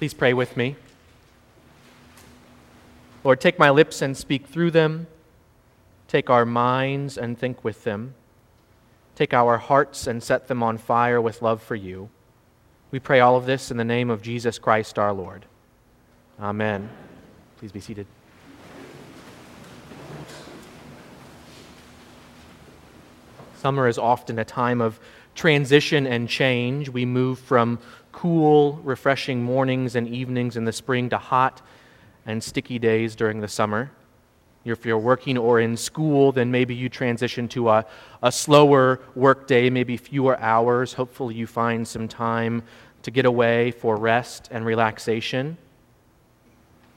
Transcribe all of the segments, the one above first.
Please pray with me. Lord, take my lips and speak through them. Take our minds and think with them. Take our hearts and set them on fire with love for you. We pray all of this in the name of Jesus Christ our Lord. Amen. Please be seated. Summer is often a time of transition and change. We move from cool, refreshing mornings and evenings in the spring to hot and sticky days during the summer. If you're working or in school, then maybe you transition to a, a slower work day, maybe fewer hours. Hopefully, you find some time to get away for rest and relaxation.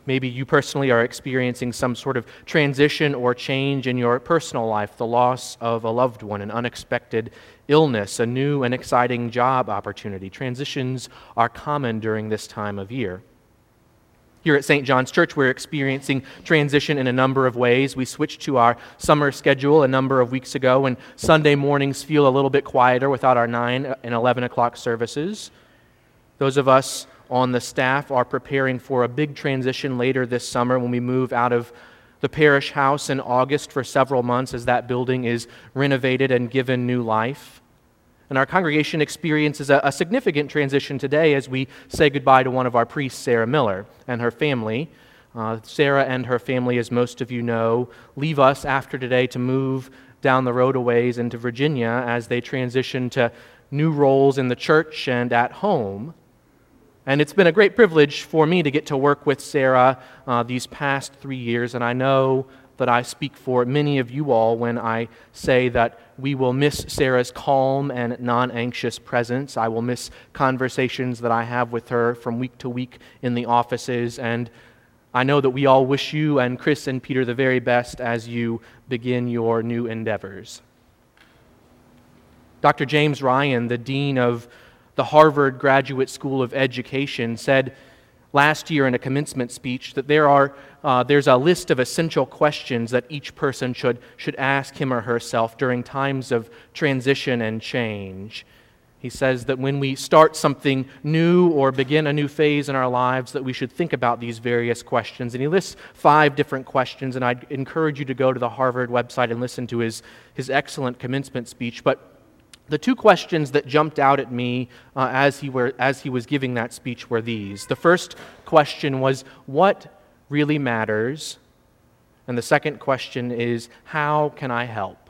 Maybe you personally are experiencing some sort of transition or change in your personal life, the loss of a loved one, an unexpected illness, a new and exciting job opportunity. Transitions are common during this time of year. Here at St. John's Church, we're experiencing transition in a number of ways. We switched to our summer schedule a number of weeks ago, and Sunday mornings feel a little bit quieter without our 9 and 11 o'clock services. Those of us on the staff are preparing for a big transition later this summer when we move out of the parish house in August for several months as that building is renovated and given new life. And our congregation experiences a, a, significant transition today as we say goodbye to one of our priests, Sarah Miller, and her family. Uh, Sarah and her family, as most of you know, leave us after today to move down the road a ways into Virginia as they transition to new roles in the church and at home. And it's been a great privilege for me to get to work with Sarah uh, these past three years, and I know that I speak for many of you all when I say that we will miss Sarah's calm and non anxious presence. I will miss conversations that I have with her from week to week in the offices, and I know that we all wish you and Chris and Peter the very best as you begin your new endeavors. Dr. James Ryan, the Dean of the Harvard Graduate School of Education, said last year in a commencement speech that there are, uh, there's a list of essential questions that each person should, should ask him or herself during times of transition and change. He says that when we start something new or begin a new phase in our lives, that we should think about these various questions. And he lists five different questions, and I'd encourage you to go to the Harvard website and listen to his, his excellent commencement speech. But the two questions that jumped out at me uh, as, he were, as he was giving that speech were these. The first question was, What really matters? And the second question is, How can I help?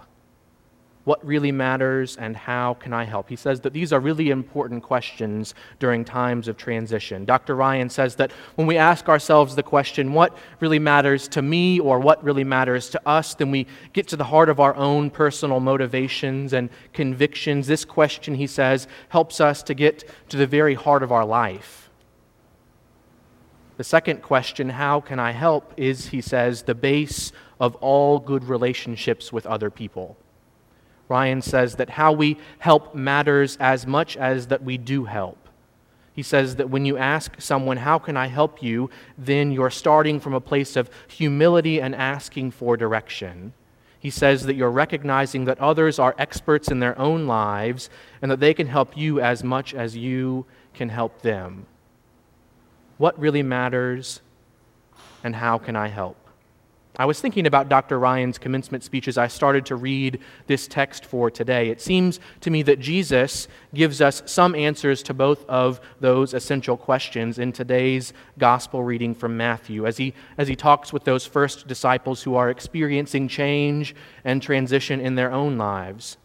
What really matters, and how can I help? He says that these are really important questions during times of transition. Dr. Ryan says that when we ask ourselves the question, what really matters to me or what really matters to us, then we get to the heart of our own personal motivations and convictions. This question, he says, helps us to get to the very heart of our life. The second question, how can I help, is, he says, the base of all good relationships with other people. Ryan says that how we help matters as much as that we do help. He says that when you ask someone, How can I help you? then you're starting from a place of humility and asking for direction. He says that you're recognizing that others are experts in their own lives and that they can help you as much as you can help them. What really matters and how can I help? I was thinking about Dr. Ryan's commencement speech as I started to read this text for today. It seems to me that Jesus gives us some answers to both of those essential questions in today's gospel reading from Matthew as he, as he talks with those first disciples who are experiencing change and transition in their own lives.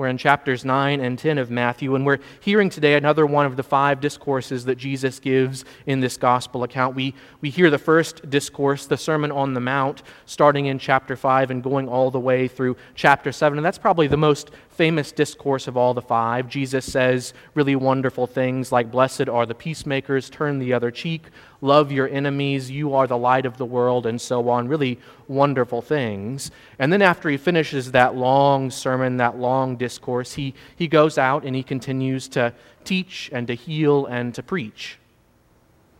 We're in chapters 9 and 10 of Matthew, and we're hearing today another one of the five discourses that Jesus gives in this gospel account. We, we hear the first discourse, the Sermon on the Mount, starting in chapter 5 and going all the way through chapter 7. And that's probably the most famous discourse of all the five. Jesus says really wonderful things like, Blessed are the peacemakers, turn the other cheek, love your enemies, you are the light of the world, and so on. Really wonderful things. And then after he finishes that long sermon, that long discourse, he, he goes out and he continues to teach and to heal and to preach.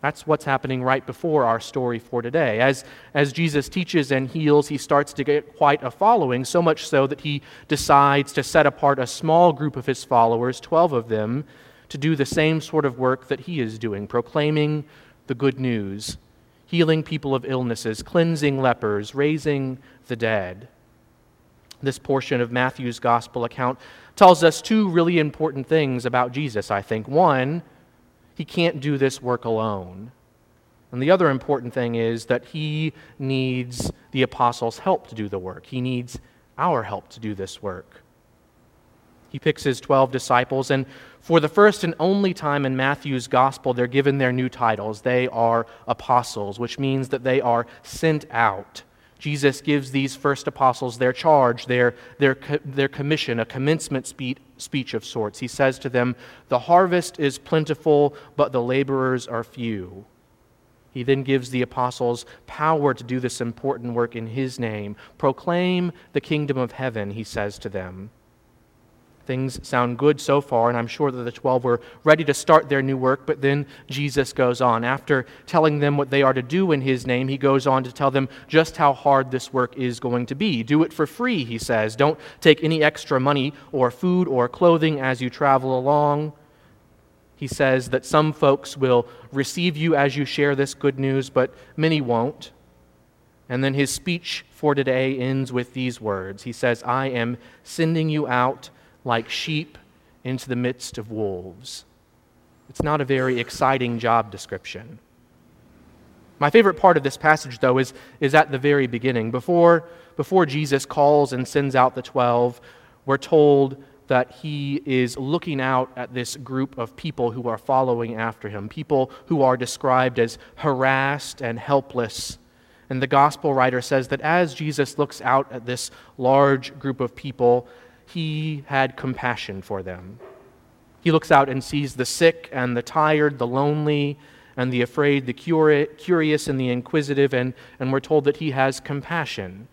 That's what's happening right before our story for today. As, as Jesus teaches and heals, he starts to get quite a following, so much so that he decides to set apart a small group of his followers, 12 of them, to do the same sort of work that he is doing, proclaiming the good news, healing people of illnesses, cleansing lepers, raising the dead. This portion of Matthew's gospel account tells us two really important things about Jesus, I think. One, he can't do this work alone. And the other important thing is that he needs the apostles' help to do the work. He needs our help to do this work. He picks his 12 disciples, and for the first and only time in Matthew's gospel, they're given their new titles. They are apostles, which means that they are sent out. Jesus gives these first apostles their charge, their, their, their commission, a commencement speech, speech of sorts. He says to them, The harvest is plentiful, but the laborers are few. He then gives the apostles power to do this important work in his name. Proclaim the kingdom of heaven, he says to them. Things sound good so far, and I'm sure that the 12 were ready to start their new work, but then Jesus goes on. After telling them what they are to do in his name, he goes on to tell them just how hard this work is going to be. Do it for free, he says. Don't take any extra money or food or clothing as you travel along. He says that some folks will receive you as you share this good news, but many won't. And then his speech for today ends with these words He says, I am sending you out like sheep into the midst of wolves. It's not a very exciting job description. My favorite part of this passage, though, is, is at the very beginning. Before, before Jesus calls and sends out the twelve, we're told that he is looking out at this group of people who are following after him, people who are described as harassed and helpless. And the gospel writer says that as Jesus looks out at this large group of people, he had compassion for them. He looks out and sees the sick and the tired, the lonely and the afraid, the curious and the inquisitive, and, and we're told that he has compassion.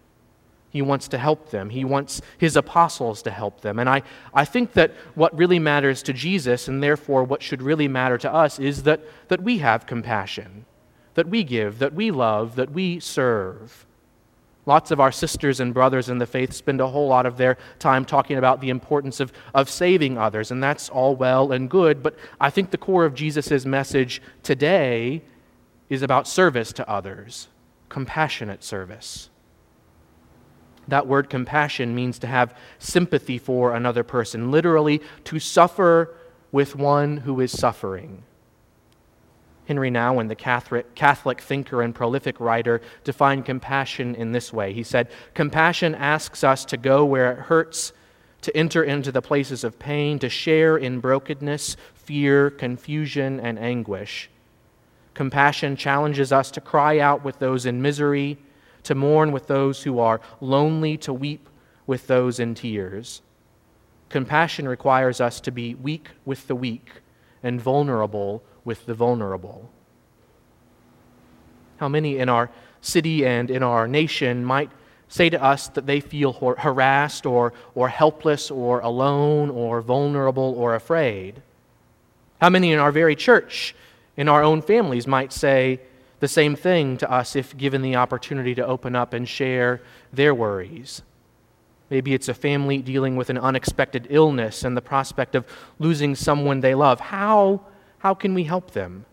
He wants to help them. He wants his apostles to help them. And I, I think that what really matters to Jesus, and therefore what should really matter to us, is that, that we have compassion, that we give, that we love, that we serve. Lots of our sisters and brothers in the faith spend a whole lot of their time talking about the importance of, of saving others, and that's all well and good. But I think the core of Jesus' message today is about service to others, compassionate service. That word compassion means to have sympathy for another person, literally, to suffer with one who is suffering. Henry Nouwen, the Catholic, Catholic thinker and prolific writer, defined compassion in this way. He said, Compassion asks us to go where it hurts, to enter into the places of pain, to share in brokenness, fear, confusion, and anguish. Compassion challenges us to cry out with those in misery to mourn with those who are lonely, to weep with those in tears. Compassion requires us to be weak with the weak and vulnerable with the vulnerable. How many in our city and in our nation might say to us that they feel harassed or, or helpless or alone or vulnerable or afraid? How many in our very church, in our own families, might say, the same thing to us if given the opportunity to open up and share their worries. Maybe it's a family dealing with an unexpected illness and the prospect of losing someone they love. How, how can we help them?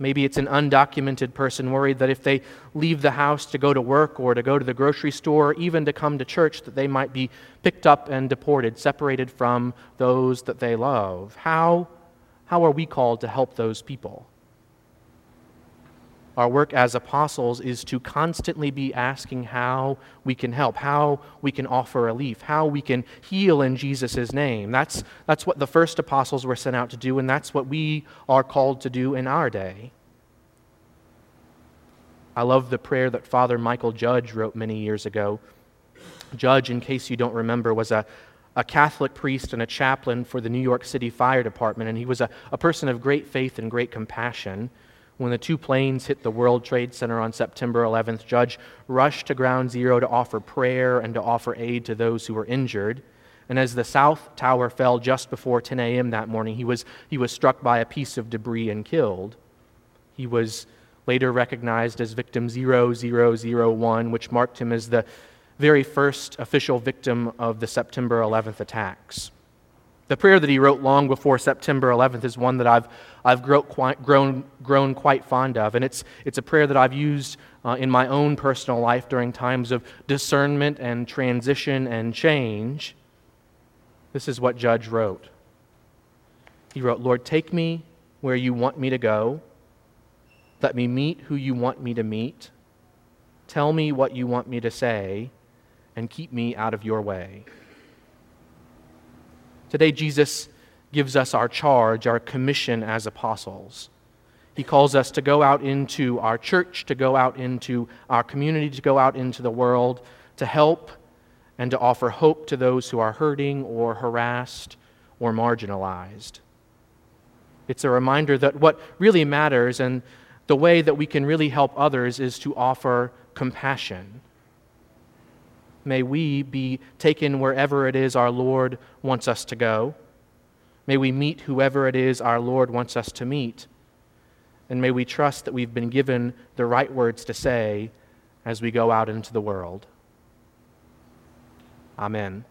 Maybe it's an undocumented person worried that if they leave the house to go to work or to go to the grocery store or even to come to church, that they might be picked up and deported, separated from those that they love. How, how are we called to help those people? Our work as apostles is to constantly be asking how we can help, how we can offer relief, how we can heal in Jesus' name. That's, that's what the first apostles were sent out to do, and that's what we are called to do in our day. I love the prayer that Father Mychal Judge wrote many years ago. Judge, in case you don't remember, was a, a Catholic priest and a chaplain for the New York City Fire Department, and he was a, a person of great faith and great compassion. When the two planes hit the World Trade Center on September 11th, Judge rushed to ground zero to offer prayer and to offer aid to those who were injured. And as the South Tower fell just before 10 a.m. that morning, he was, he was struck by a piece of debris and killed. He was later recognized as victim 0001, which marked him as the very first official victim of the September 11th attacks. The prayer that he wrote long before September 11th is one that I've, I've grown, grown quite fond of. And it's, it's a prayer that I've used uh, in my own personal life during times of discernment and transition and change. This is what Judge wrote. He wrote, Lord, take me where you want me to go. Let me meet who you want me to meet. Tell me what you want me to say, and keep me out of your way. Today, Jesus gives us our charge, our commission as apostles. He calls us to go out into our church, to go out into our community, to go out into the world, to help and to offer hope to those who are hurting or harassed or marginalized. It's a reminder that what really matters and the way that we can really help others is to offer compassion. May we be taken wherever it is our Lord wants us to go. May we meet whoever it is our Lord wants us to meet. And may we trust that we've been given the right words to say as we go out into the world. Amen.